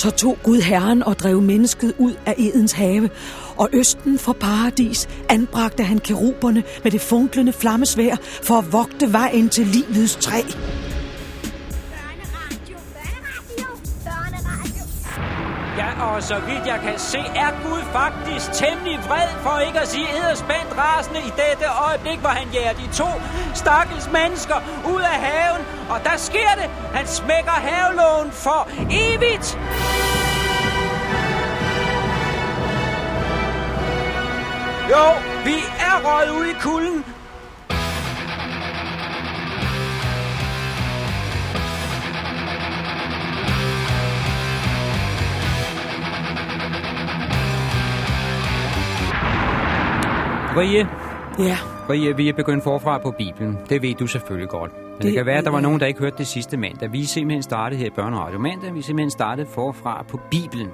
Så tog Gud Herren og drev mennesket ud af Edens have, og østen for paradis anbragte han keruberne med det funklende flammesvær for at vogte vejen til livets træ. Og så vidt jeg kan se, er Gud faktisk temmelig vred, for ikke at sige edderspændt rasende i dette øjeblik, hvor han jager de to stakkels mennesker ud af haven. Og der sker det. Han smækker havelån for evigt. Jo, vi er røget ud i kulden, Rie, Ja, Rie, vi er begyndt forfra på Bibelen. Det ved du selvfølgelig godt. Men det, Det kan være, at der var nogen, der ikke hørte det sidste mandag. Vi er simpelthen startet her i Børneradio mandag. Vi er simpelthen startet forfra på Bibelen.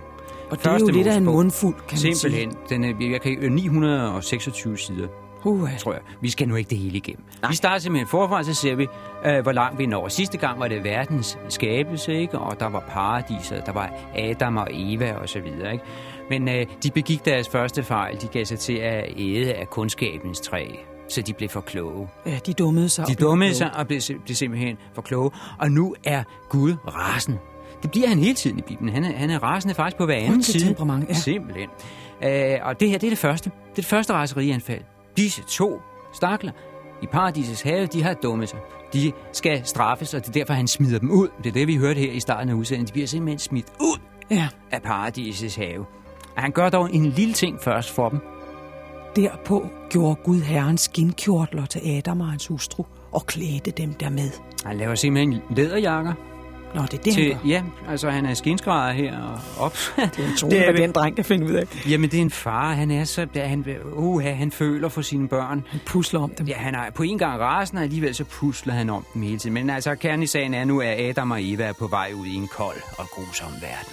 Og det er jo lidt af en mundfuld, kan man Simpelthen. Den er, jeg kan, 926 sider, sige. Uh, tror jeg. Vi skal nu ikke det hele igennem. Nej. Vi starter simpelthen forfra, så ser vi, øh, hvor langt vi når. Sidste gang var det verdens skabelse, ikke? og der var paradiser, der var Adam og Eva og så videre. Ikke? Men øh, de begik deres første fejl. De gav sig til at æde af kundskabens træ, så de blev for kloge. ja, de dummede sig. De dummede sig og blev, blev simpelthen for kloge. Og nu er Gud rasen. Det bliver han hele tiden i Bibelen. Han er, han er rasende faktisk på hver anden Frygtelig side. temperament, ja. Simpelthen. Øh, og det her, det er det første. Det er det første raserianfald. Disse to stakler i paradisets have, de har dummet sig. De skal straffes, og det er derfor, han smider dem ud. Det er det, vi hørte her i starten af udsendelsen. De bliver simpelthen smidt ud Ja, af paradisets have. Og han gør dog en lille ting først for dem. derpå gjorde Gud Herren skinkjortler til Adam og hans hustru og klædte dem dermed. Han laver simpelthen læderjakker Nå, det er det, til, ja, altså han er skinskrædder her og op. Det er Det er hvad vel- den dreng kan finde ud af. Jamen, det er en far. Han er så... der- Han, uh, han føler for sine børn. Han pusler om dem. Ja, han er på en gang rasende, og alligevel så pusler han om dem hele tiden. Men altså, kernen i sagen er nu, at Adam og Eva er på vej ud i en kold og grusom verden.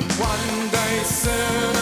Mountain. One day soon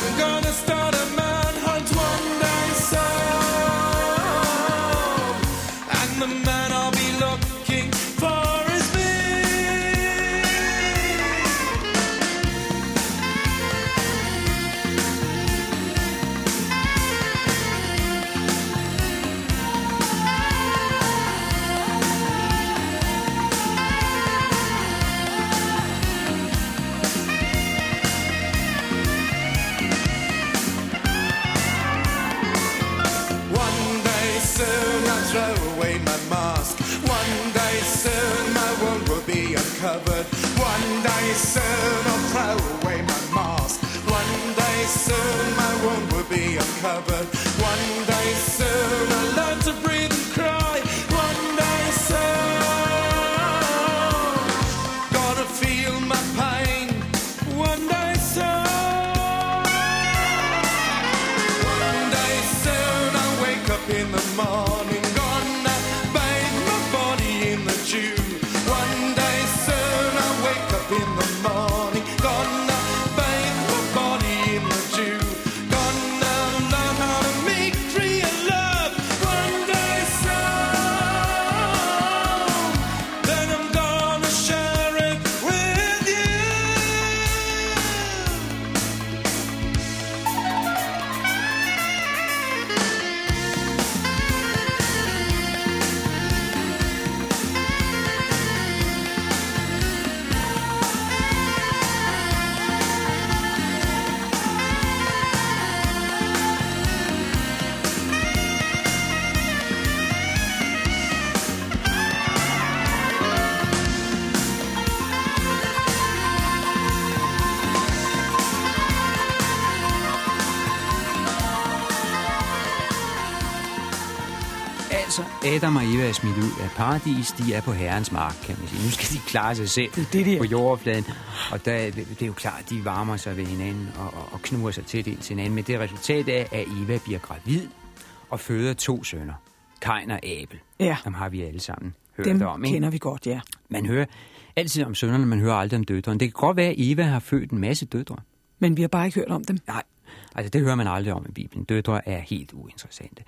fenomenal. Adam og Eva er smidt ud af paradis. De er på herrens mark, kan man sige. Nu skal de klare sig selv Det det, de på jordfladen. Og der, det er jo klart, de varmer sig ved hinanden og, og, og knuger sig til til hinanden. Men det resultat er, at Eva bliver gravid og føder to sønner. Kain og Abel. Ja. Dem har vi alle sammen hørt Dem om. Ikke? kender vi godt, ja. Man hører altid om sønnerne, man hører aldrig om døtrene. Det kan godt være, at Eva har født en masse døtre. Men vi har bare ikke hørt om dem. Nej, altså det hører man aldrig om i Bibelen. Døtre er helt uinteressante.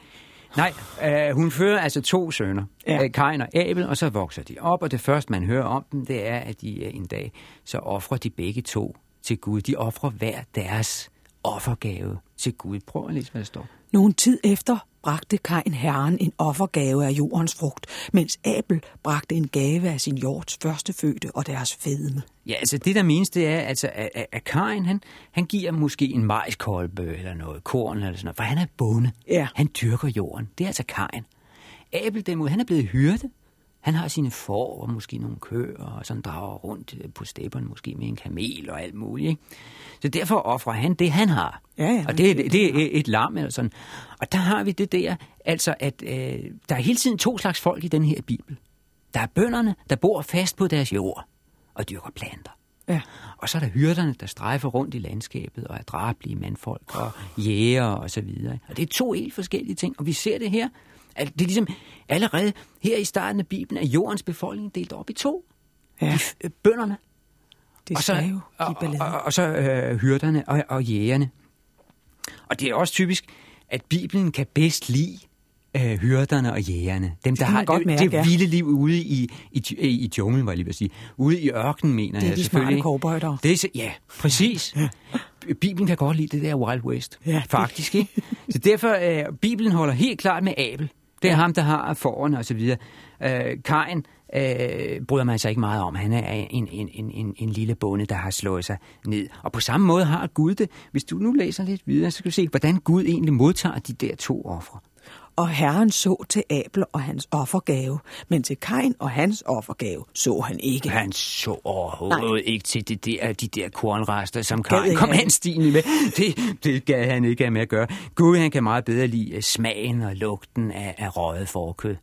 Nej, øh, hun fører altså to sønner, Ja. ja. Kain og Abel, og så vokser de op, og det første, man hører om dem, det er, at de øh, en dag, så offrer de begge to til Gud. De offrer hver deres offergave til Gud. Prøv at læse, hvad der står. Nogen tid efter bragte Kain herren en offergave af jordens frugt, mens Abel bragte en gave af sin jords førstefødte og deres fedme. Ja, altså det der menes, det er, altså, at, at, Kain, han, han giver måske en majskolbe eller noget korn eller sådan noget, for han er bonde. Ja. Han dyrker jorden. Det er altså Kain. Abel derimod, han er blevet hyrde. Han har sine får og måske nogle køer, og sådan drager rundt øh, på stepperne, måske med en kamel og alt muligt. Ikke? Så derfor offrer han det, han har. Ja, ja, og det, er- det er et lam eller sådan. Og der har vi det der, altså at øh, der er hele tiden to slags folk i den her bibel. Der er bønderne, der bor fast på deres jord og dyrker planter. Ja. Og så er der hyrderne, der strejfer rundt i landskabet og er drabelige mandfolk og jæger og så videre. Og det er to helt forskellige ting, og vi ser det her. At det er ligesom allerede her i starten af Bibelen, at jordens befolkning delt op i to. Ja. De, øh, bønderne, Det og så, jo og, give ballade. og, og så øh, hyrderne og, og jægerne. Og det er også typisk, at Bibelen kan bedst lide øh, hyrderne og jægerne. Dem, der har godt det, mærke, det ja. vilde liv ude i, i, i, i junglen, var jeg lige ved at sige. Ude i ørkenen, mener Det er jeg de smarte. Det er, så- ja, præcis. Bibelen kan godt lide det der Wild West. Ja, Faktisk, ikke? Så derfor, øh, Bibelen holder helt klart med Abel. Det er ham, der har forerne og så videre. Øh, Kain øh, bryder man sig ikke meget om. Han er en, en, en, en, en lille bonde, der har slået sig ned. Og på samme måde har Gud det. Hvis du nu læser lidt videre, så kan du se, hvordan Gud egentlig modtager de der to ofre. Og herren så til Abel og hans offergave, men til Kain og hans offergave så han ikke. Han så overhovedet Nej. ikke til det der, de der kornrester, som ikke kom han. anstigende med. Det, det gav han ikke have med at gøre. Gud, han kan meget bedre lide øh, smagen og lugten af, af røget forkød.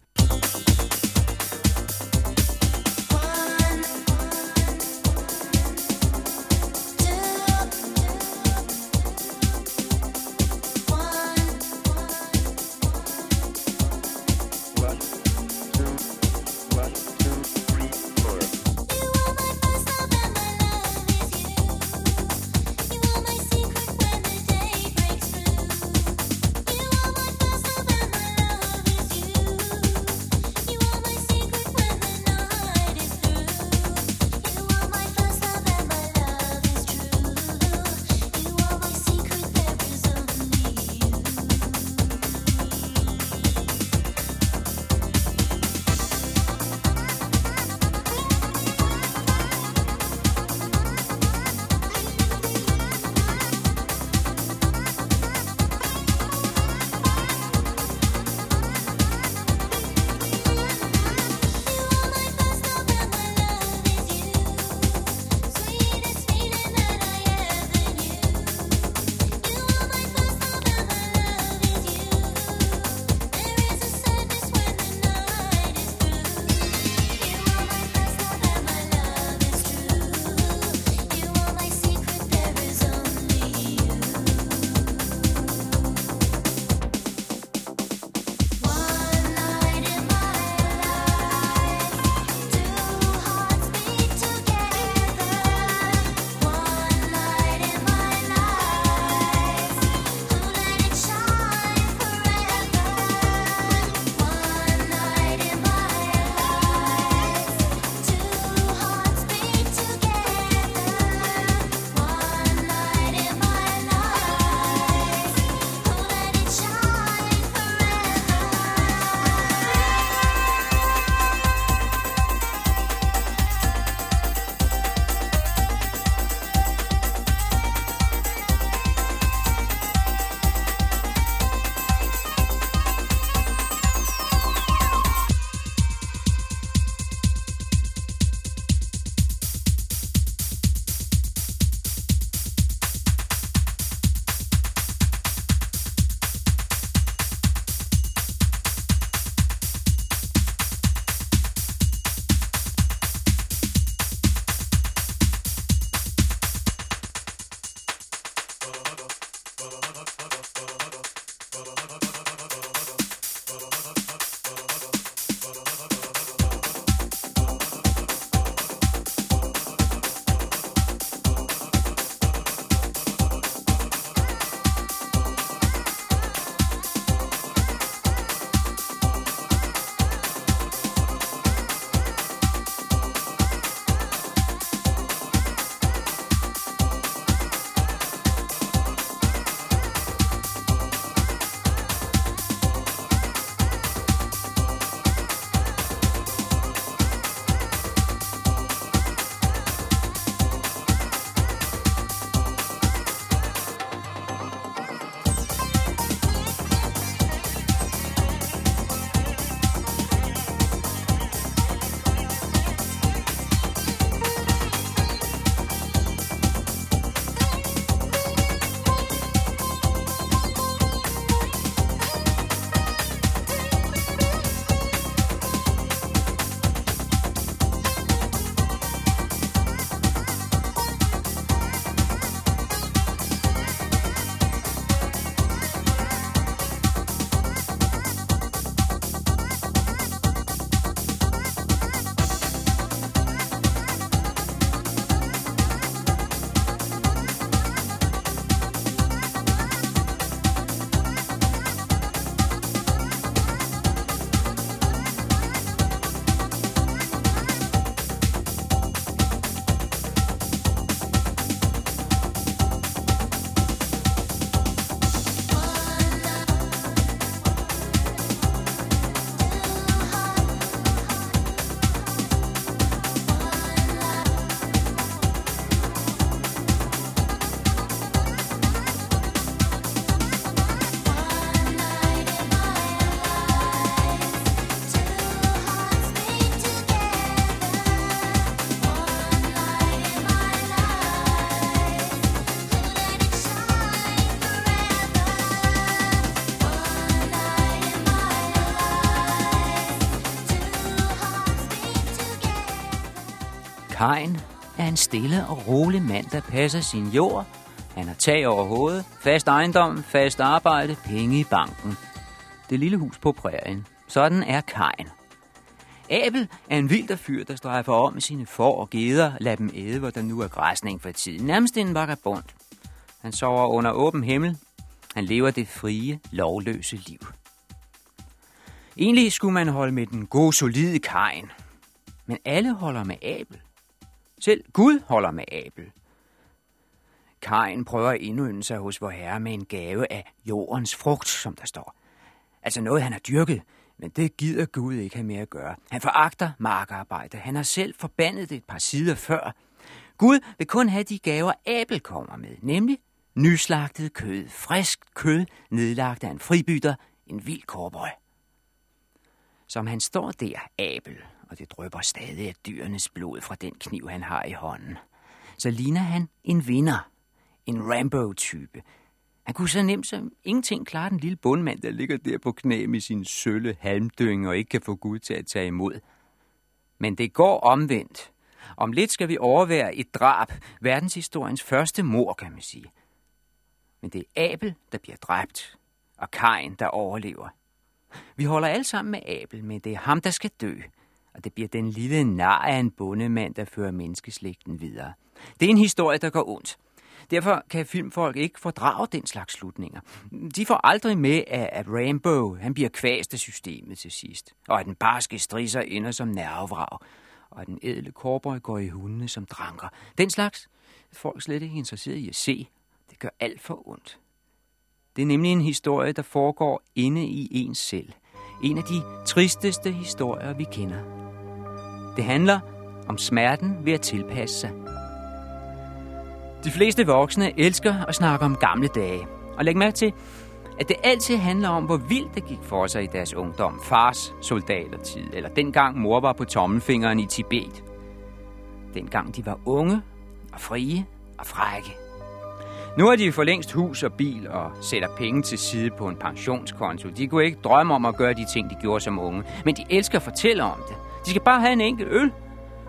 En stille og rolig mand, der passer sin jord. Han har tag over hovedet, fast ejendom, fast arbejde, penge i banken. Det lille hus på prærien. Sådan er Kajen. Abel er en vild fyr, der strejfer om med sine får og geder, lad dem æde, hvor der nu er græsning for tiden. Nærmest en vagabond. Han sover under åben himmel. Han lever det frie, lovløse liv. Egentlig skulle man holde med den gode, solide Kajen. Men alle holder med Abel. Selv Gud holder med Abel. Kain prøver at indynde sig hos vor herre med en gave af jordens frugt, som der står. Altså noget, han har dyrket, men det gider Gud ikke have mere at gøre. Han foragter markarbejde. Han har selv forbandet det et par sider før. Gud vil kun have de gaver, Abel kommer med, nemlig nyslagtet kød, frisk kød, nedlagt af en fribytter, en vild korbøj. Som han står der, Abel, og det drøber stadig af dyrenes blod fra den kniv, han har i hånden, så ligner han en vinder, en Rambo-type. Han kunne så nemt som ingenting klare den lille bundmand, der ligger der på knæ med sin sølle halmdynge og ikke kan få Gud til at tage imod. Men det går omvendt. Om lidt skal vi overvære et drab, verdenshistoriens første mor, kan man sige. Men det er Abel, der bliver dræbt, og Kain, der overlever. Vi holder alle sammen med Abel, men det er ham, der skal dø. Og det bliver den lille nar af en bondemand, der fører menneskeslægten videre. Det er en historie, der går ondt. Derfor kan filmfolk ikke fordrage den slags slutninger. De får aldrig med, at Rainbow han bliver kvæst af systemet til sidst, og at den barske strisser ender som nervevrag, og at den edle cowboy går i hundene som dranker. Den slags er folk slet ikke interesseret i at se. Det gør alt for ondt. Det er nemlig en historie, der foregår inde i ens selv. En af de tristeste historier, vi kender. Det handler om smerten ved at tilpasse sig. De fleste voksne elsker at snakke om gamle dage. Og læg mærke til, at det altid handler om, hvor vildt det gik for sig i deres ungdom. Fars soldatertid, eller dengang mor var på tommelfingeren i Tibet. Dengang de var unge og frie og frække. Nu har de for længst hus og bil og sætter penge til side på en pensionskonto. De kunne ikke drømme om at gøre de ting, de gjorde som unge. Men de elsker at fortælle om det. De skal bare have en enkelt øl.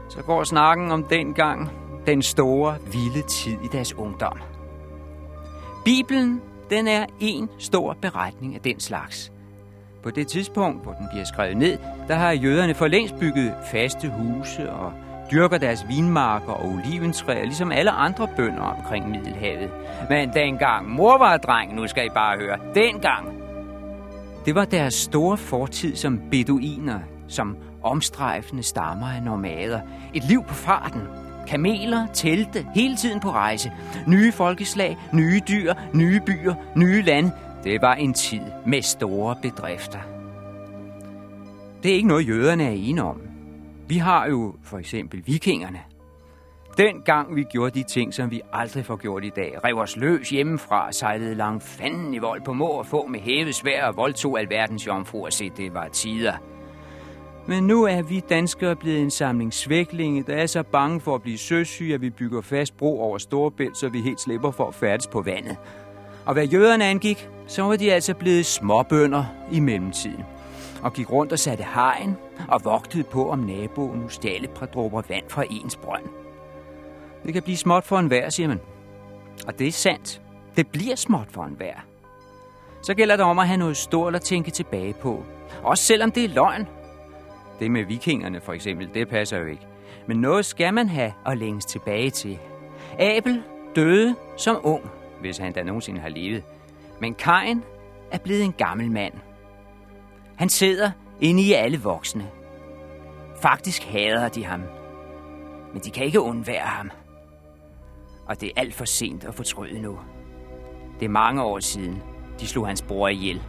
Så går snakken om dengang, den store, vilde tid i deres ungdom. Bibelen, den er en stor beretning af den slags. På det tidspunkt, hvor den bliver skrevet ned, der har jøderne for længst bygget faste huse og dyrker deres vinmarker og oliventræer, ligesom alle andre bønder omkring Middelhavet. Men dengang mor var dreng, nu skal I bare høre, dengang, det var deres store fortid som beduiner, som omstrejfende stammer af nomader. Et liv på farten, kameler, telte, hele tiden på rejse. Nye folkeslag, nye dyr, nye byer, nye lande. Det var en tid med store bedrifter. Det er ikke noget, jøderne er enige om. Vi har jo for eksempel vikingerne. Dengang vi gjorde de ting, som vi aldrig får gjort i dag. Rev os løs hjemmefra, sejlede langt fanden i vold på må og få med hævet svær og voldtog alverdens jomfruer. Se, det var tider. Men nu er vi danskere blevet en samling svæklinge, der er så bange for at blive søsyge, at vi bygger fast bro over Storebælt, så vi helt slipper for at færdes på vandet. Og hvad jøderne angik, så var de altså blevet småbønder i mellemtiden. Og gik rundt og satte hegn og vogtede på, om naboen nu stjal et par dråber vand fra ens brønd. Det kan blive småt for en vær, siger man. Og det er sandt. Det bliver småt for en vær. Så gælder det om at have noget stort at tænke tilbage på. Også selvom det er løgn. Det med vikingerne for eksempel, det passer jo ikke. Men noget skal man have og længes tilbage til. Abel døde som ung, hvis han da nogensinde har levet. Men Kain er blevet en gammel mand. Han sidder inde i alle voksne. Faktisk hader de ham. Men de kan ikke undvære ham. Og det er alt for sent at fortryde nu. Det er mange år siden, de slog hans bror ihjel.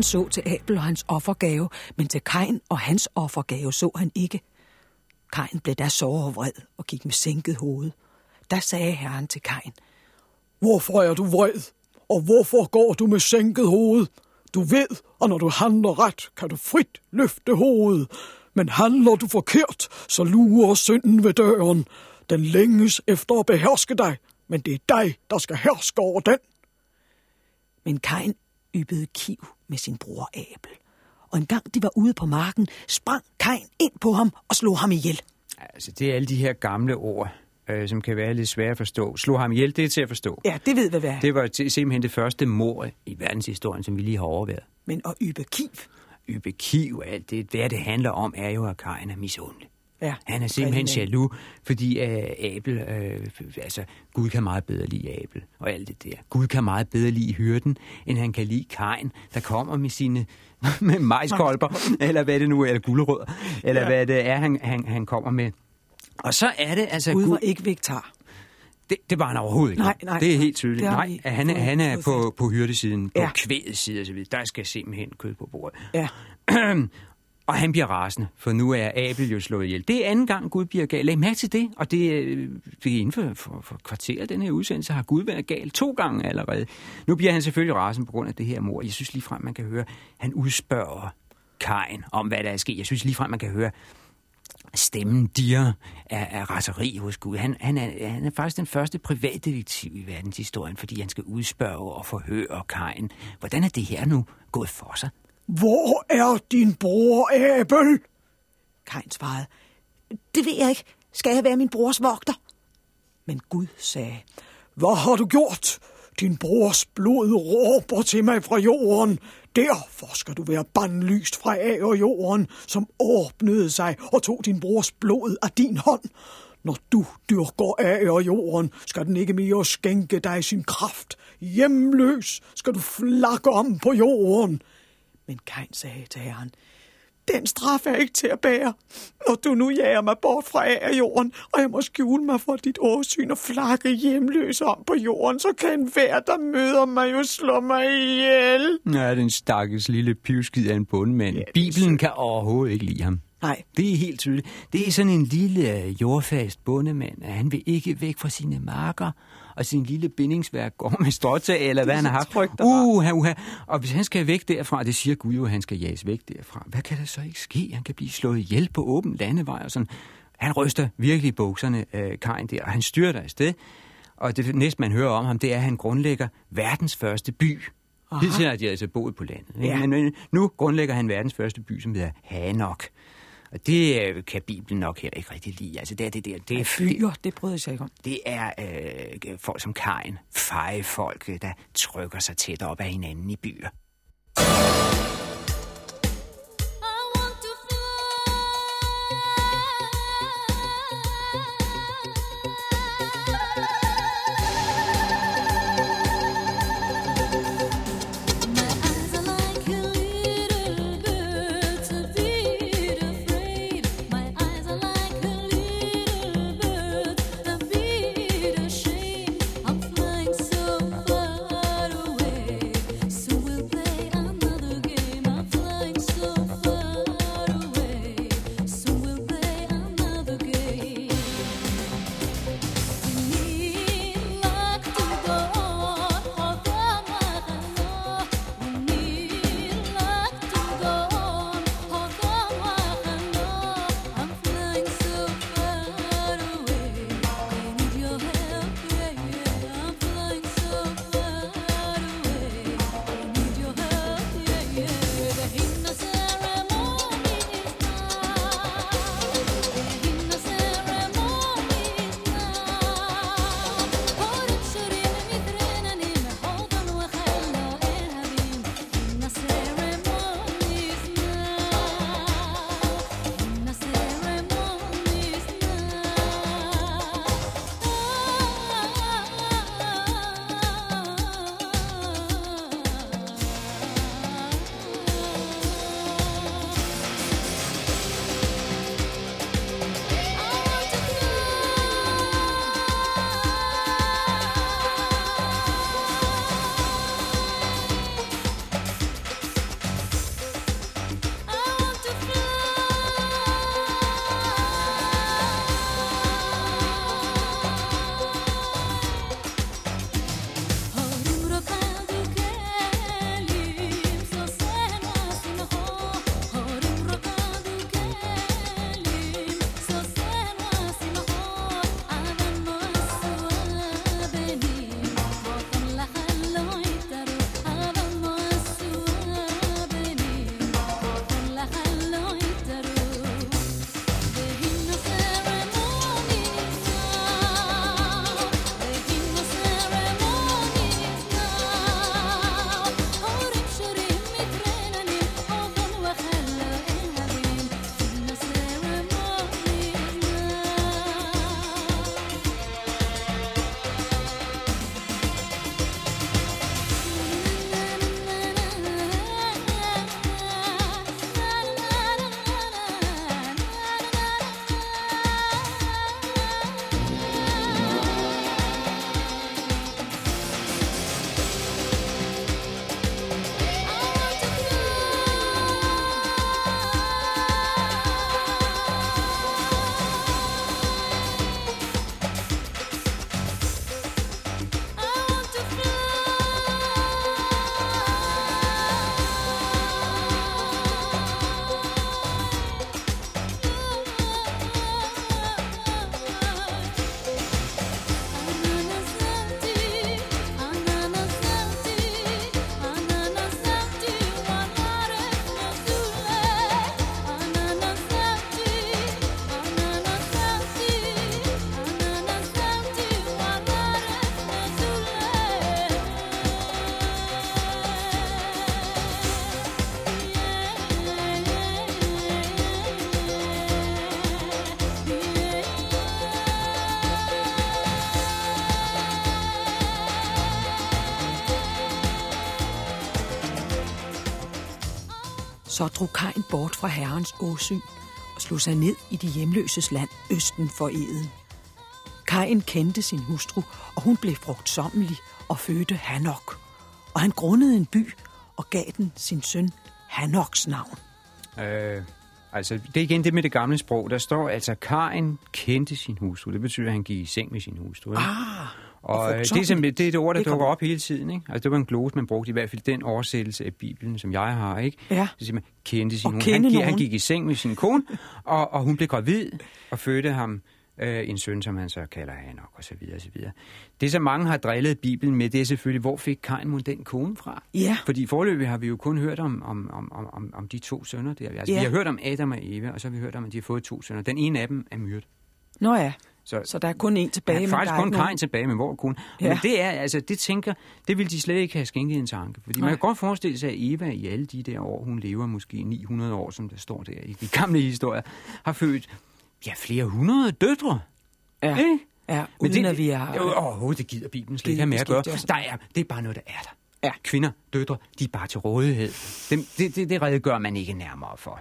Og herren så til Abel og hans offergave, men til Kain og hans offergave så han ikke. Kain blev da såre vred og gik med sænket hoved. Da sagde herren til Kain, Hvorfor er du vred? Og hvorfor går du med sænket hoved? Du ved, at når du handler ret, kan du frit løfte hovedet. Men handler du forkert, så lurer synden ved døren. Den længes efter at beherske dig, men det er dig, der skal herske over den. Men Kain yppede kiv med sin bror Abel. Og en gang de var ude på marken, sprang Kain ind på ham og slog ham ihjel. Altså, det er alle de her gamle ord, øh, som kan være lidt svære at forstå. Slå ham ihjel, det er til at forstå. Ja, det ved vi hvad. Det var simpelthen det første mord i verdenshistorien, som vi lige har overværet. Men at yppe kiv, Yppe kiv alt det, hvad det handler om, er jo, at Kain er misundelig. Ja, Han er simpelthen rigtig jaloux, fordi uh, Abel, øh, altså Gud kan meget bedre lide Abel og alt det der. Gud kan meget bedre lide hyrden, end han kan lide Kain, der kommer med sine med majskolber, eller hvad det nu er, eller gulerødder, eller ja. hvad det er, han, han, han kommer med. Og så er det altså... Gud Gud, var ikke vegetar. det, det var han overhovedet ikke. Nej, nej, det er helt tydeligt. Nej, vi han, er, han er på, på hyrdesiden, på Ja. kvædets side osv. Der skal simpelthen kød på bordet. Ja. Og han bliver rasende, for nu er Abel jo slået ihjel. Det er anden gang, Gud bliver gal. Læg mærke til det, og det, øh, det er inden for, for, for kvarteret, den her udsendelse, har Gud været gal to gange allerede. Nu bliver han selvfølgelig rasende på grund af det her mor. Jeg synes ligefrem, man kan høre, han udspørger Kain om, hvad der er sket. Jeg synes ligefrem, man kan høre, stemmen dirrer af, af raseri hos Gud. Han, han, er, han er faktisk den første privatdetektiv i verdenshistorien, fordi han skal udspørge og forhøre Kain. Hvordan er det her nu gået for sig? Hvor er din bror Abel? Kain svarede, det ved jeg ikke. Skal jeg være min brors vogter? Men Gud sagde, Hvad har du gjort? Din brors blod råber til mig fra jorden. Derfor skal du være bandlyst fra af og jorden, som åbnede sig og tog din brors blod af din hånd. Når du dyrker af og jorden, skal den ikke mere skænke dig sin kraft. Hjemløs skal du flakke om på jorden. Men Kain sagde til herren, Den straf er ikke til at bære. Når du nu jager mig bort fra jorden, og jeg må skjule mig for dit åsyn og flakke hjemløs om på jorden, så kan enhver, der møder mig, jo slå mig ihjel. Ja, den stakkels lille pivskid af en bundmand. Ja, Bibelen kan overhovedet ikke lide ham. Nej, Det er helt tydeligt. Det er sådan en lille øh, jordfast bondemand, at han vil ikke væk fra sine marker, og sin lille bindingsværk går med stråtag, eller hvad han har haft. trygt, der var. Uh, uh, og hvis han skal væk derfra, det siger Gud jo, at han skal jages væk derfra. Hvad kan der så ikke ske? Han kan blive slået ihjel på åben landevej og sådan. Han ryster virkelig bukserne, øh, Karin der, og han styrter afsted. Og det næste, man hører om ham, det er, at han grundlægger verdens første by. Hidtil har de altså boet på landet. Ja. Men nu grundlægger han verdens første by, som hedder Hanok. Og det øh, kan Bibelen nok heller ikke rigtig lide. Altså, det er, det, det, det, er, det, byer, det bryder jeg sig ikke om. det er øh, folk som Kain, feje folk, øh, der trykker sig tæt op af hinanden i byer. Så drog Kain bort fra herrens åsyn og slog sig ned i de hjemløses land østen for Eden. Kain kendte sin hustru, og hun blev frugtsommelig og fødte Hanok. Og han grundede en by og gav den sin søn Hanoks navn. Øh, altså, det er igen det med det gamle sprog. Der står altså, Kain kendte sin hustru. Det betyder, at han gik i seng med sin hustru. Ikke? Ah, Og øh, det, er simpelthen, det er et ord, der Det dukker op hele tiden. Ikke? Altså, det var en glose, man brugte i hvert fald den oversættelse af Bibelen, som jeg har. Ikke? Ja. Så siger man, kendte sin kende Han, gik- han nogen. gik i seng med sin kone, og, og hun blev gravid og fødte ham øh, en søn, som han så kalder Hanok, og så videre, og så videre. Det, som mange har drillet Bibelen med, det er selvfølgelig, hvor fik Kain mon den kone fra? Ja. Fordi forløbig har vi jo kun hørt om, om, om, om- om, om de to sønner der. Altså, Ja. Vi har hørt om Adam og Eva, og så har vi hørt om, at de har fået to sønner. Den ene af dem er myrdet. Nå ja, Så, så der er kun en tilbage, der er men faktisk der er kun Kain tilbage med hvor kone. Ja. Ja. Men det er, altså, det tænker, det vil de slet ikke have skænket en tanke. Fordi man Nej. kan godt forestille sig, at Eva i alle de der år, hun lever måske 900 år, som der står der i de gamle historier, har født ja, flere hundrede døtre. Ja, Ikke? ja uden at vi er... Jo, overhovedet, det gider Bibelen slet ikke have med at gøre. Der er, det er bare noget, der er der. Ja. Kvinder, døtre, de er bare til rådighed. Dem, det, det, det redegør man ikke nærmere for.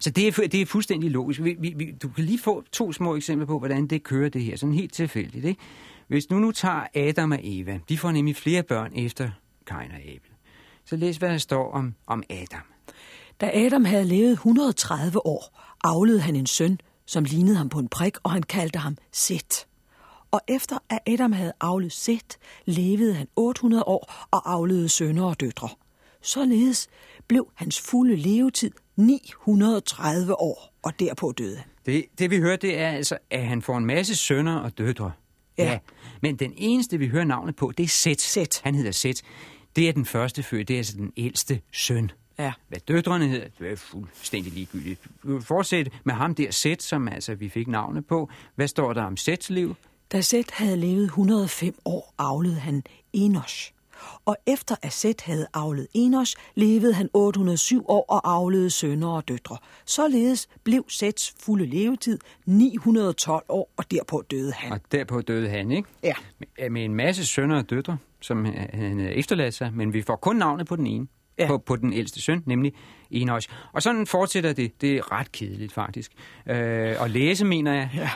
Så det er, det er fuldstændig logisk. Vi, vi, vi, du kan lige få to små eksempler på, hvordan det kører det her. Sådan helt tilfældigt. Ikke? Hvis nu nu tager Adam og Eva, de får nemlig flere børn efter Kain og Abel. Så læs, hvad der står om, om Adam. Da Adam havde levet 130 år, avlede han en søn, som lignede ham på en prik, og han kaldte ham Set. Og efter at Adam havde avlet Set, levede han 800 år og avlede sønner og døtre. Således blev hans fulde levetid 930 år, og derpå døde. Det, det vi hører, det er altså, at han får en masse sønner og døtre. Ja. Men den eneste, vi hører navnet på, det er Set. Set. Han hedder Set. Det er den første født, det er altså den ældste søn. Ja. Hvad døtrene hedder, det er fuldstændig ligegyldigt. Vi fortsætte med ham der Set, som altså vi fik navnet på. Hvad står der om Sets liv? Da Set havde levet 105 år, avlede han Enos. Og efter at Set havde avlet Enos, levede han 807 år og avlede sønner og døtre. Således blev Sets fulde levetid 912 år, og derpå døde han. Og derpå døde han, ikke? Ja. Med- en masse sønner og døtre, som han efterladt sig, men vi får kun navnet på den ene. Ja. På, på den ældste søn, nemlig Enos. Og sådan fortsætter det. Det er ret kedeligt, faktisk. Øh, og læse, mener jeg. Ja,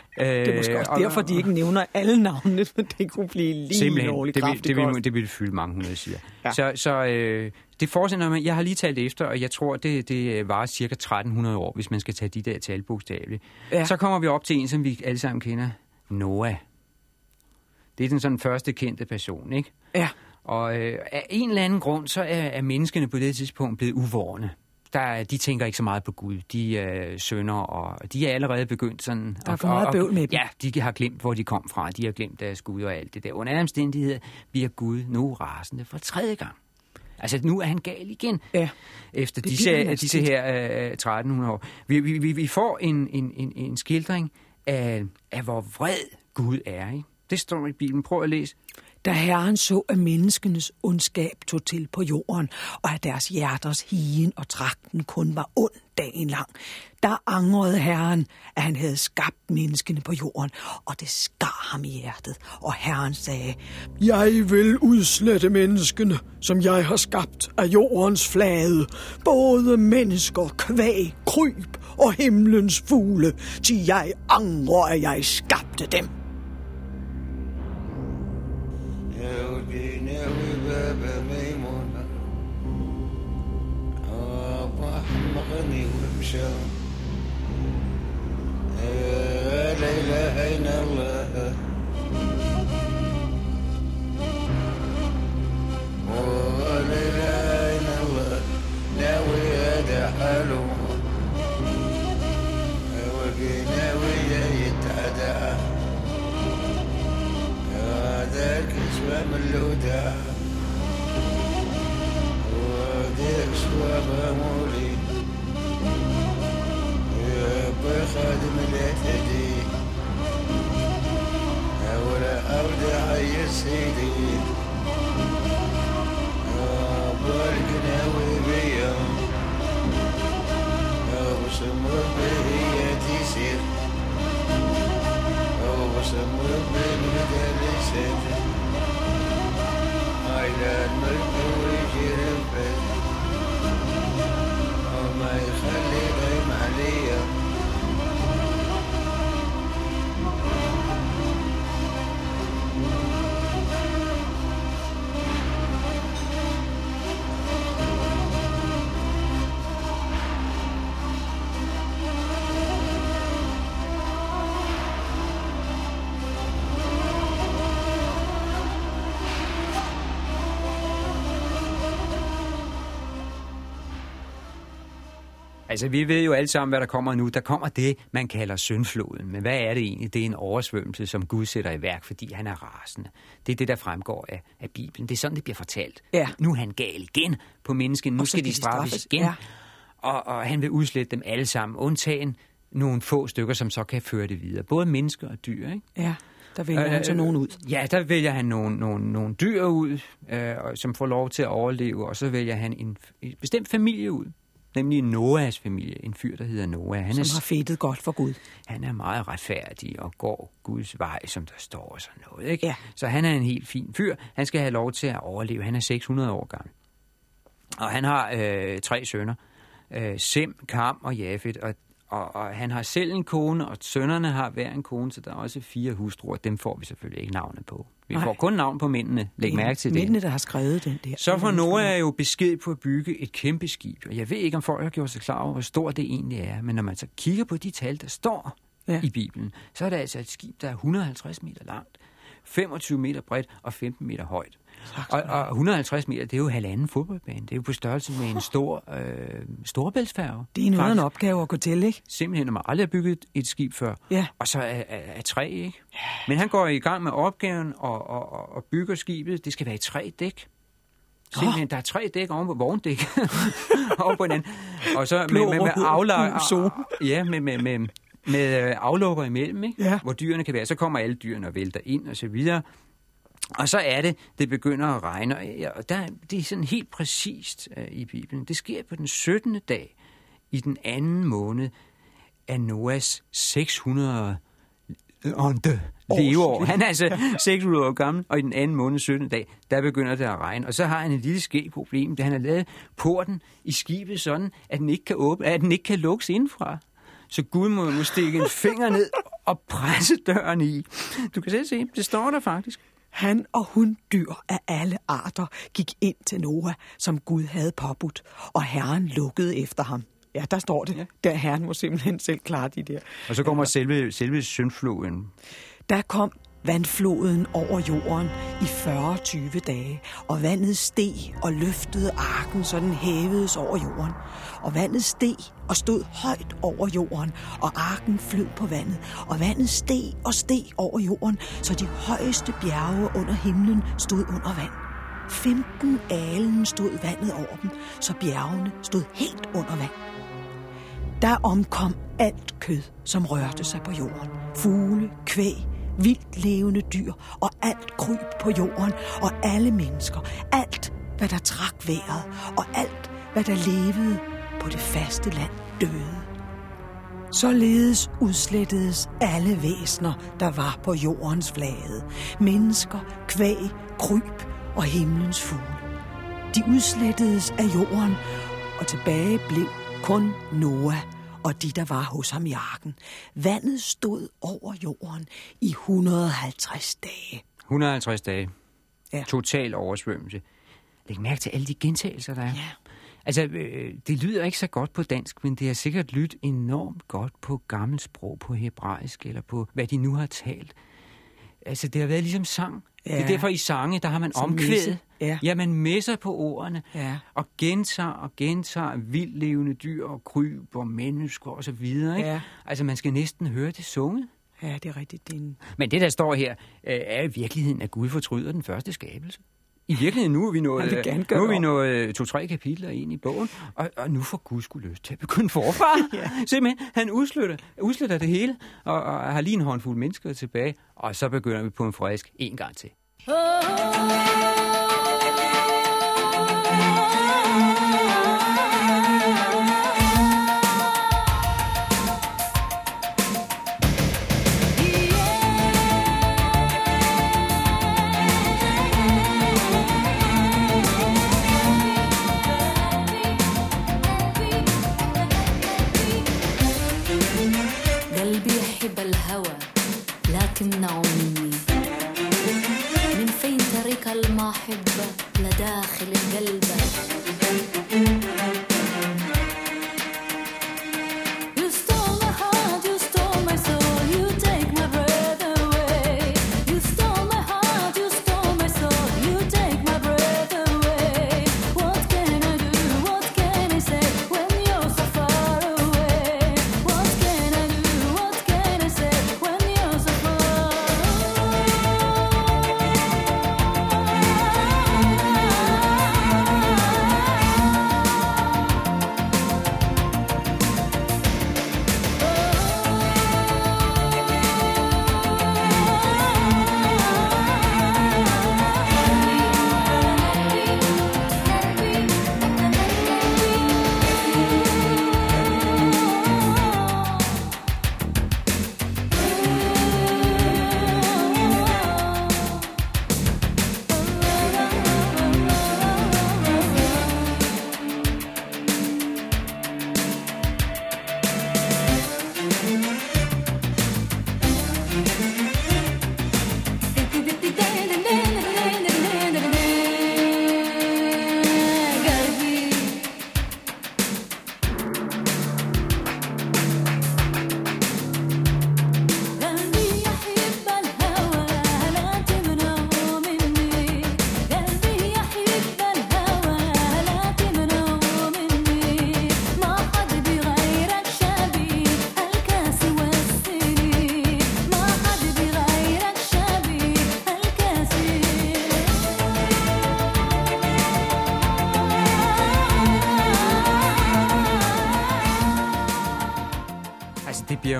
det er måske også og- derfor, de ikke nævner alle navnene, for det kunne blive lige Simpelthen, lovligt det vil, det, vil, godt. det vil fylde mange hundrede sider. Ja. Så, så øh, det fortsætter med, jeg har lige talt efter, og jeg tror, det, det varer cirka 1300 år, hvis man skal tage de der tal bogstaveligt. Ja. Så kommer vi op til en, som vi alle sammen kender, Noah. Det er den sådan første kendte person, ikke? Ja, Og øh, af en eller anden grund, så er, er menneskene på det tidspunkt blevet uvårende. Der, er- de tænker ikke så meget på Gud. De er øh, sønder, og de er allerede begyndt sådan... Der er for meget bøvl med dem. Ja, de har glemt, hvor de kom fra. De har glemt deres Gud og alt det der. Under omstændigheder bliver Gud nu rasende for tredje gang. Altså, nu er han gal igen. Ja. Efter Det disse, disse her øh, 1300 år. Vi, vi, vi, vi får en, en, en, en skildring af, af, hvor vred Gud er. Ikke? Det står i Bibelen. Prøv at læse. Da Herren så, at menneskenes ondskab tog til på jorden, og at deres hjerters higen og trakten kun var ond dagen lang, der angrede Herren, at han havde skabt menneskene på jorden, og det skar ham i hjertet. Og Herren sagde, Jeg vil udslette menneskene, som jeg har skabt af jordens flade. Både mennesker, kvæg, kryb og himlens fugle, til jeg angrer, at jeg skabte dem. show. Altså, vi ved jo alle sammen, hvad der kommer nu. Der kommer det, man kalder syndfloden. Men hvad er det egentlig? Det er en oversvømmelse, som Gud sætter i værk, fordi han er rasende. Det er det, der fremgår af, af Bibelen. Det er sådan, det bliver fortalt. Ja. Nu er han gal igen på mennesken. Nu skal de straffes straffes. igen. Ja. Og, og han vil udslette dem alle sammen, undtagen nogle få stykker, som så kan føre det videre. Både mennesker og dyr, ikke? Ja, der vælger han så nogen ud. Ja, der vælger han nogle, nogle, nogle dyr ud, øh, som får lov til at overleve, og så vælger han en, en bestemt familie ud. Nemlig Noahs familie, en fyr, der hedder Noah. Han Som er, har fedtet godt for Gud. han er meget retfærdig og går Guds vej, som der står og sådan noget. Ikke? Ja. Så han er en helt fin fyr. Han skal have lov til at overleve. Han er 600 år gammel. Og han har øh, tre sønner. Øh, Sem, Kam og Jafet. Og, og, og han har selv en kone, og sønnerne har hver en kone, så der er også fire hustruer. Dem får vi selvfølgelig ikke navnet på. Vi Nej. får kun navn på mændene. Læg mærke til det. Mændene, der har skrevet den der. Så får Noah jo besked på at bygge et kæmpe skib. Og jeg ved ikke, om folk har gjort sig klar over, hvor stort det egentlig er. Men når man så kigger på de tal, der står ja. i Bibelen, så er det altså et skib, der er 150 meter langt, 25 meter bredt og 15 meter højt. Og, og 150 meter, det er jo halvanden fodboldbane. Det er jo på størrelse med en stor øh, storebæltsfærge. Det er noget en opgave at gå til, ikke? Simpelthen, når man aldrig har bygget et skib før. Ja. Og så er, er, er træ, ikke? Men han går i gang med opgaven og, og, og, og bygger skibet. Det skal være i tre dæk. Simpelthen, der er tre dæk oven på vogndæk. over på hinanden. Og så med, Blå med, med, rød, afla- gul zone. ja, med, med, med, med øh, aflukker imellem, ikke? Ja. hvor dyrene kan være. Så kommer alle dyrene og vælter ind og så videre. Og så er det, det begynder at regne. Og der, det er sådan helt præcist uh, i Bibelen. Det sker på den 17. dag i den anden måned af Noahs 600 ånde leveår. Han er altså 600 år gammel, og i den anden måned, 17. dag, der begynder det at regne. Og så har han et lille skægt problem, da han har lavet porten i skibet sådan, at den ikke kan, åbne, at den ikke kan lukkes indfra. Så Gud må, må stikke en finger ned og presse døren i. Du kan selv se, det står der faktisk. Han og hun dyr af alle arter gik ind til Noah, som Gud havde påbudt, og Herren lukkede efter ham. Ja, der står det. Ja. Der Herren må simpelthen selv klare de der. Og så kommer selve, selve syndfloden. Der kom vandfloden over jorden i 40-20 dage, og vandet steg og løftede arken, så den hævedes over jorden. Og vandet steg og stod højt over jorden, og arken flød på vandet, og vandet steg og steg over jorden, så de højeste bjerge under himlen stod under vand. 15 alen stod vandet over dem, så bjergene stod helt under vand. Der omkom alt kød, som rørte sig på jorden. Fugle, kvæg, vildt levende dyr og alt kryb på jorden og alle mennesker. Alt, hvad der trak vejret og alt, hvad der levede på det faste land døde. Således udslettedes alle væsner, der var på jordens flade. Mennesker, kvæg, kryb og himlens fugle. De udslettedes af jorden, og tilbage blev kun Noah og de, der var hos ham i arken. Vandet stod over jorden i 150 dage. 150 dage. Ja. Total oversvømmelse. Læg mærke til alle de gentagelser, der er. Ja. Altså, øh, det lyder ikke så godt på dansk, men det har sikkert lyttet enormt godt på gammelt sprog, på hebraisk, eller på hvad de nu har talt. Altså, det har været ligesom sang. Ja. Det er derfor i sange, der har man Som omkvæd. messe. Ja. ja, man messer på ordene, Ja. og gentager og gentager vildlevende dyr og kryb og mennesker og så videre. Ikke? Ja. Altså, man skal næsten høre det sunget. Ja, det er rigtigt. Det er en... Men det, der står her, øh, er i virkeligheden, at Gud fortryder den første skabelse i virkeligheden nu er vi nået, ja, øh, nu er vi nået øh, to-tre kapitler ind i bogen, og, og nu får Gud skulle lyst til at begynde forfra. ja. Simpelthen, han udslutter, udslutter det hele, og, og har lige en håndfuld mennesker tilbage, og så begynder vi på en frisk en gang til. Oh, oh, oh. أحبه لداخل قلبك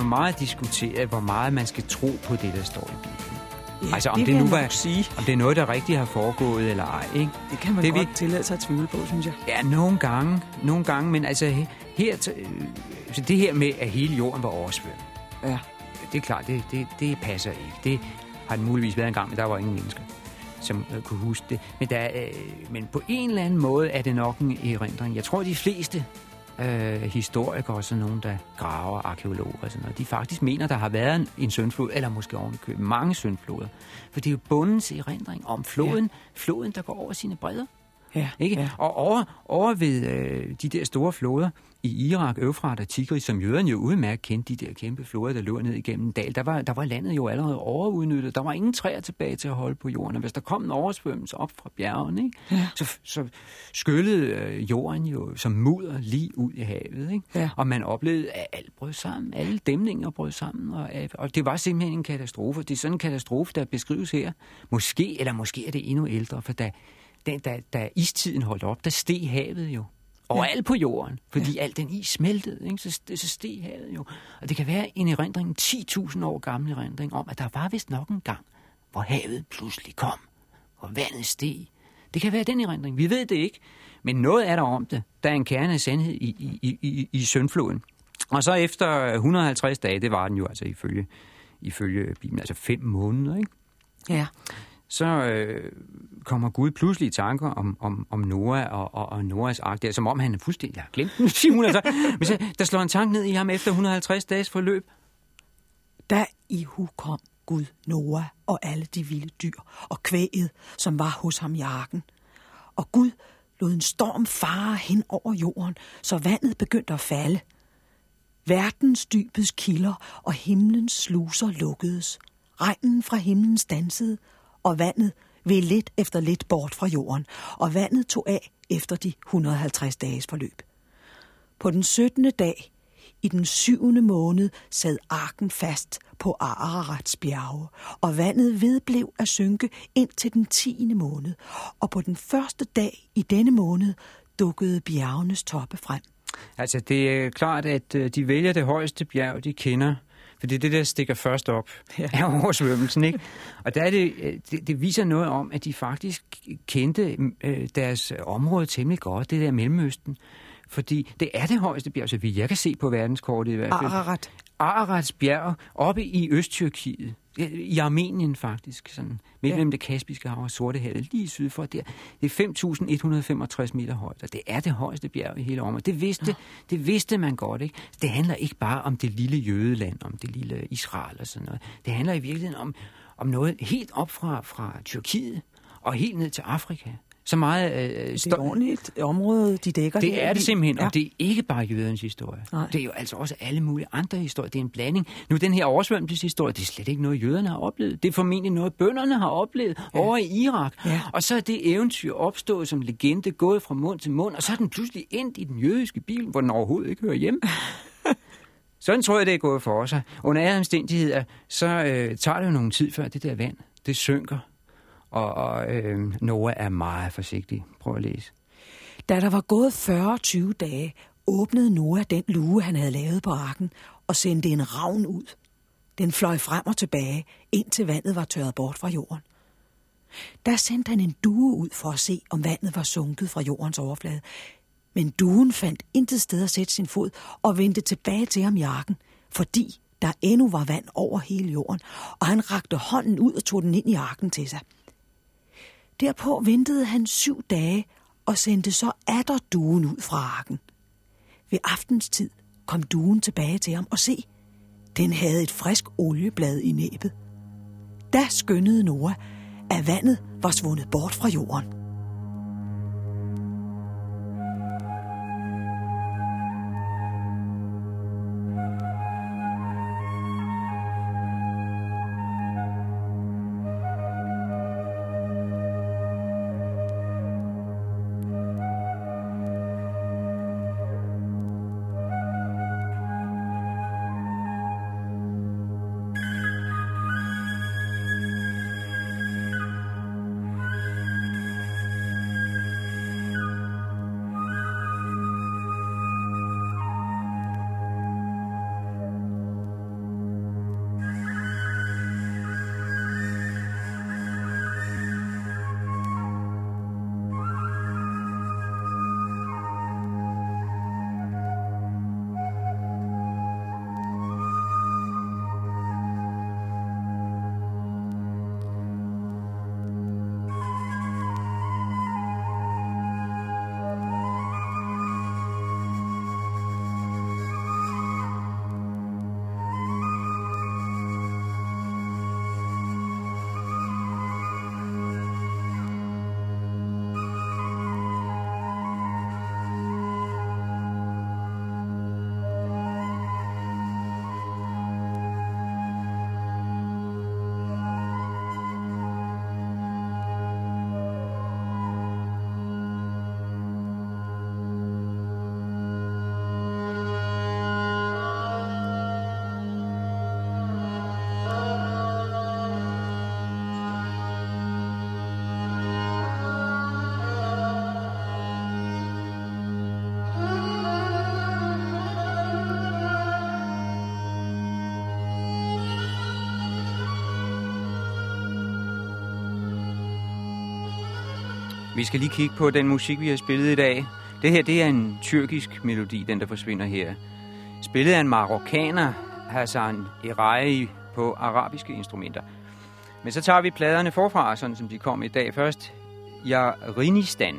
meget diskuteret, hvor meget man skal tro på det, der står i Bibelen. Ja, altså, om det det, nu var, sige. om det er noget, der rigtig har foregået eller ej, ikke? Det kan man Det godt vi- tillade sig at tvivle på, synes jeg. Ja, nogle gange, nogle gange, men altså he- her, øh, så det her med, at hele jorden var oversvømmet, Ja. det er klart, det, det, det passer ikke. Det har det muligvis været en gang, men der var ingen mennesker, som øh, kunne huske det. Men, der, øh, men på en eller anden måde er det nok en erindring. Jeg tror, de fleste øh, historikere og sådan nogen, der graver, arkeologer og sådan noget, de faktisk mener, der har været en, en søndflod, eller måske ovenikøbet mange søndfloder. For det er jo bundens erindring om floden, ja. floden, der går over sine bredder. Ja, Ikke? ja. Og over, over ved øh, de der store floder i Irak, Øfrat og Tigris, som jøderne jo udmærket kendte, de der kæmpe floder, der løber ned igennem en dal, der var, der var landet jo allerede overudnyttet. Der var ingen træer tilbage til at holde på jorden. Og hvis der kom en oversvømmelse op fra bjergene, ikke? Ja. Så, så skyllede øh, jorden jo som mudder lige ud i havet. Ikke? Ja. Og man oplevede, at alt brød sammen. Alle dæmninger brød sammen. Og, øh, og det var simpelthen en katastrofe. Det er sådan en katastrofe, der beskrives her. Måske, eller måske er det endnu ældre, for da, da, da, da istiden holdt op, der steg havet jo. Overalt på jorden, fordi ja. al den is smeltede, ikke? Så, så steg havet jo. Og det kan være en erindring, en 10.000 år gammel erindring om, at der var vist nok en gang, hvor havet pludselig kom, og vandet steg. Det kan være den erindring. Vi ved det ikke, men noget er der om det. Der er en kerne af sandhed i, i, i, i, i søndfloden. Og så efter 150 dage, det var den jo altså ifølge, ifølge Bibelen, altså fem måneder, ikke? Ja så øh, kommer Gud pludselig i tanker om, om, om Noah og, og, og Noahs ark. Det er som om, han er fuldstændig har glemt den. 700 Men så, der slår en tanke ned i ham efter 150 dages forløb. Da i hu kom Gud Noah og alle de vilde dyr og kvæget, som var hos ham i arken. Og Gud lod en storm fare hen over jorden, så vandet begyndte at falde. Verdens dybets kilder og himlens sluser lukkedes. Regnen fra himlen stansede, og vandet ved lidt efter lidt bort fra jorden, og vandet tog af efter de 150 dages forløb. På den 17. dag i den syvende måned sad arken fast på Ararats bjerge, og vandet vedblev at synke ind til den tiende måned, og på den første dag i denne måned dukkede bjergenes toppe frem. Altså, det er klart, at øh, de vælger det højeste bjerg, de kender, for det er det, der stikker først op ja. af oversvømmelsen, ikke? Og der er det, øh, det, det viser noget om, at de faktisk kendte øh, deres område temmelig godt, det der Mellemøsten. Fordi det er det højeste bjerg, så vidt jeg kan se på verdenskortet i hvert fald. Ararat. Ararats bjerg oppe i Østtyrkiet. I Armenien faktisk, sådan, mellem ja. det Kaspiske hav og Sortehavet, lige syd for der. Det er 5.165 meter højt, og det er det højeste bjerg i hele området. Det vidste, ja. det vidste man godt, ikke? Det handler ikke bare om det lille jødeland, om det lille Israel og sådan noget. Det handler i virkeligheden om, om noget helt op fra, fra Tyrkiet og helt ned til Afrika. Så meget øh, Det er et ordentligt område, de dækker. det her. er det simpelthen, Ja. og det er ikke bare jødernes historie. Nej. Det er jo altså også alle mulige andre historier. Det er en blanding. Nu den her oversvømmelseshistorie, det er slet ikke noget, jøderne har oplevet. Det er formentlig noget, bønderne har oplevet ja. over i Irak. Ja. Og så er det eventyr opstået som legende, gået fra mund til mund, og så er den pludselig endt i den jødiske bibel, hvor den overhovedet ikke hører hjemme. Sådan tror jeg, det er gået for sig. Under alle omstændigheder, så øh, tager det jo nogle tid før det der vand, det synker. Og, og øh, Noah er meget forsigtig. Prøv at læse. Da der var gået 40-20 dage, åbnede Noah den lue, han havde lavet på arken, og sendte en ravn ud. Den fløj frem og tilbage, indtil vandet var tørret bort fra jorden. Der sendte han en due ud for at se, om vandet var sunket fra jordens overflade. Men duen fandt intet sted at sætte sin fod og vendte tilbage til ham i arken, fordi der endnu var vand over hele jorden, og han rakte hånden ud og tog den ind i arken til sig. Derpå ventede han syv dage og sendte så atter duen ud fra arken. Ved aftenstid kom duen tilbage til ham og se, den havde et frisk olieblad i næbet. Da skyndede Noah, at vandet var svundet bort fra jorden. Vi skal lige kigge på den musik, vi har spillet i dag. Det her, det er en tyrkisk melodi, den der forsvinder her. Spillet af en marokkaner, Hassan Erai, på arabiske instrumenter. Men så tager vi pladerne forfra, sådan som de kom i dag. Først Jarinistan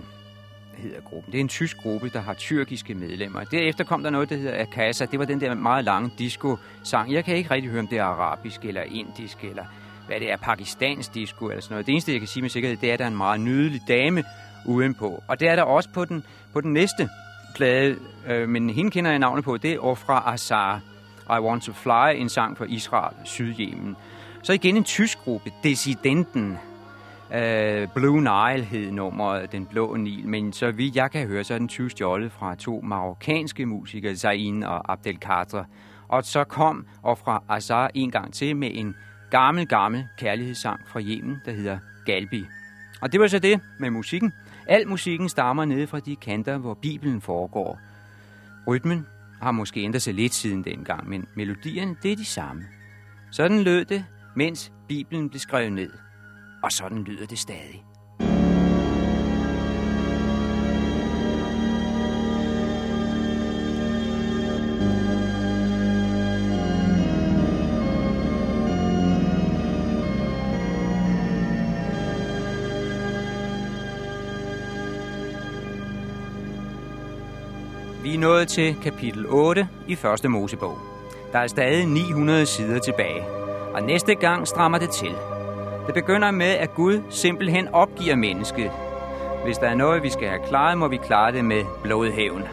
hedder gruppen. Det er en tysk gruppe, der har tyrkiske medlemmer. Derefter kom der noget, der hedder Akasa. Det var den der meget lange disco-sang. Jeg kan ikke rigtig høre, om det er arabisk eller indisk, eller hvad det er, pakistansk disco eller sådan noget. Det eneste, jeg kan sige med sikkerhed, det er, at der er en meget nydelig dame udenpå. Og det er der også på den, på den næste plade, øh, men hende kender jeg navnet på, det er Ofra Azar. I Want to Fly, en sang fra Israel, Sydjemen. Så igen en tysk gruppe, Dissidenten. Øh, Blue Nile hed nummeret, Den Blå Nil, men så vidt jeg kan høre, så er den 20 stjålet fra to marokkanske musikere, Zain og Abdelkader. Og så kom og fra Azar en gang til med en gammel, gammel kærlighedssang fra Yemen, der hedder Galbi. Og det var så det med musikken. Al musikken stammer nede fra de kanter, hvor Bibelen foregår. Rytmen har måske ændret sig lidt siden dengang, men melodierne, det er de samme. Sådan lød det, mens Bibelen blev skrevet ned. Og sådan lyder det stadig. Vi er nået til kapitel 8 i første Mosebog. Der er stadig 900 sider tilbage, og næste gang strammer det til. Det begynder med, at Gud simpelthen opgiver mennesket. Hvis der er noget, vi skal have klaret, må vi klare det med blodhævn.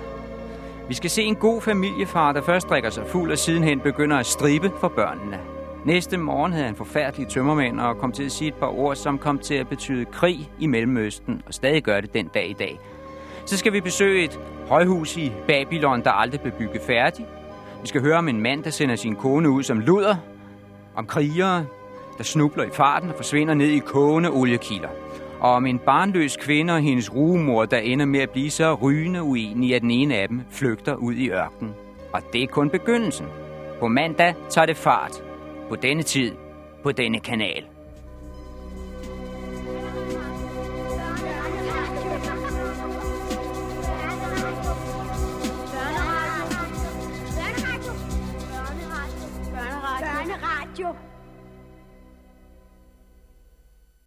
Vi skal se en god familiefar, der først drikker sig fuld og sidenhen begynder at stribe for børnene. Næste morgen havde han forfærdelige tømmermænd og kom til at sige et par ord, som kom til at betyde krig i Mellemøsten, og stadig gør det den dag i dag. Så skal vi besøge et højhus i Babylon, der aldrig blev bygget færdig. Vi skal høre om en mand, der sender sin kone ud som luder. Om krigere, der snubler i farten og forsvinder ned i kogende oliekilder. Og om en barnløs kvinde og hendes rugemor, der ender med at blive så rygende uenig, at den ene af dem flygter ud i ørkenen. Og det er kun begyndelsen. På mandag tager det fart. På denne tid. På denne kanal. Børneradio. Børneradio.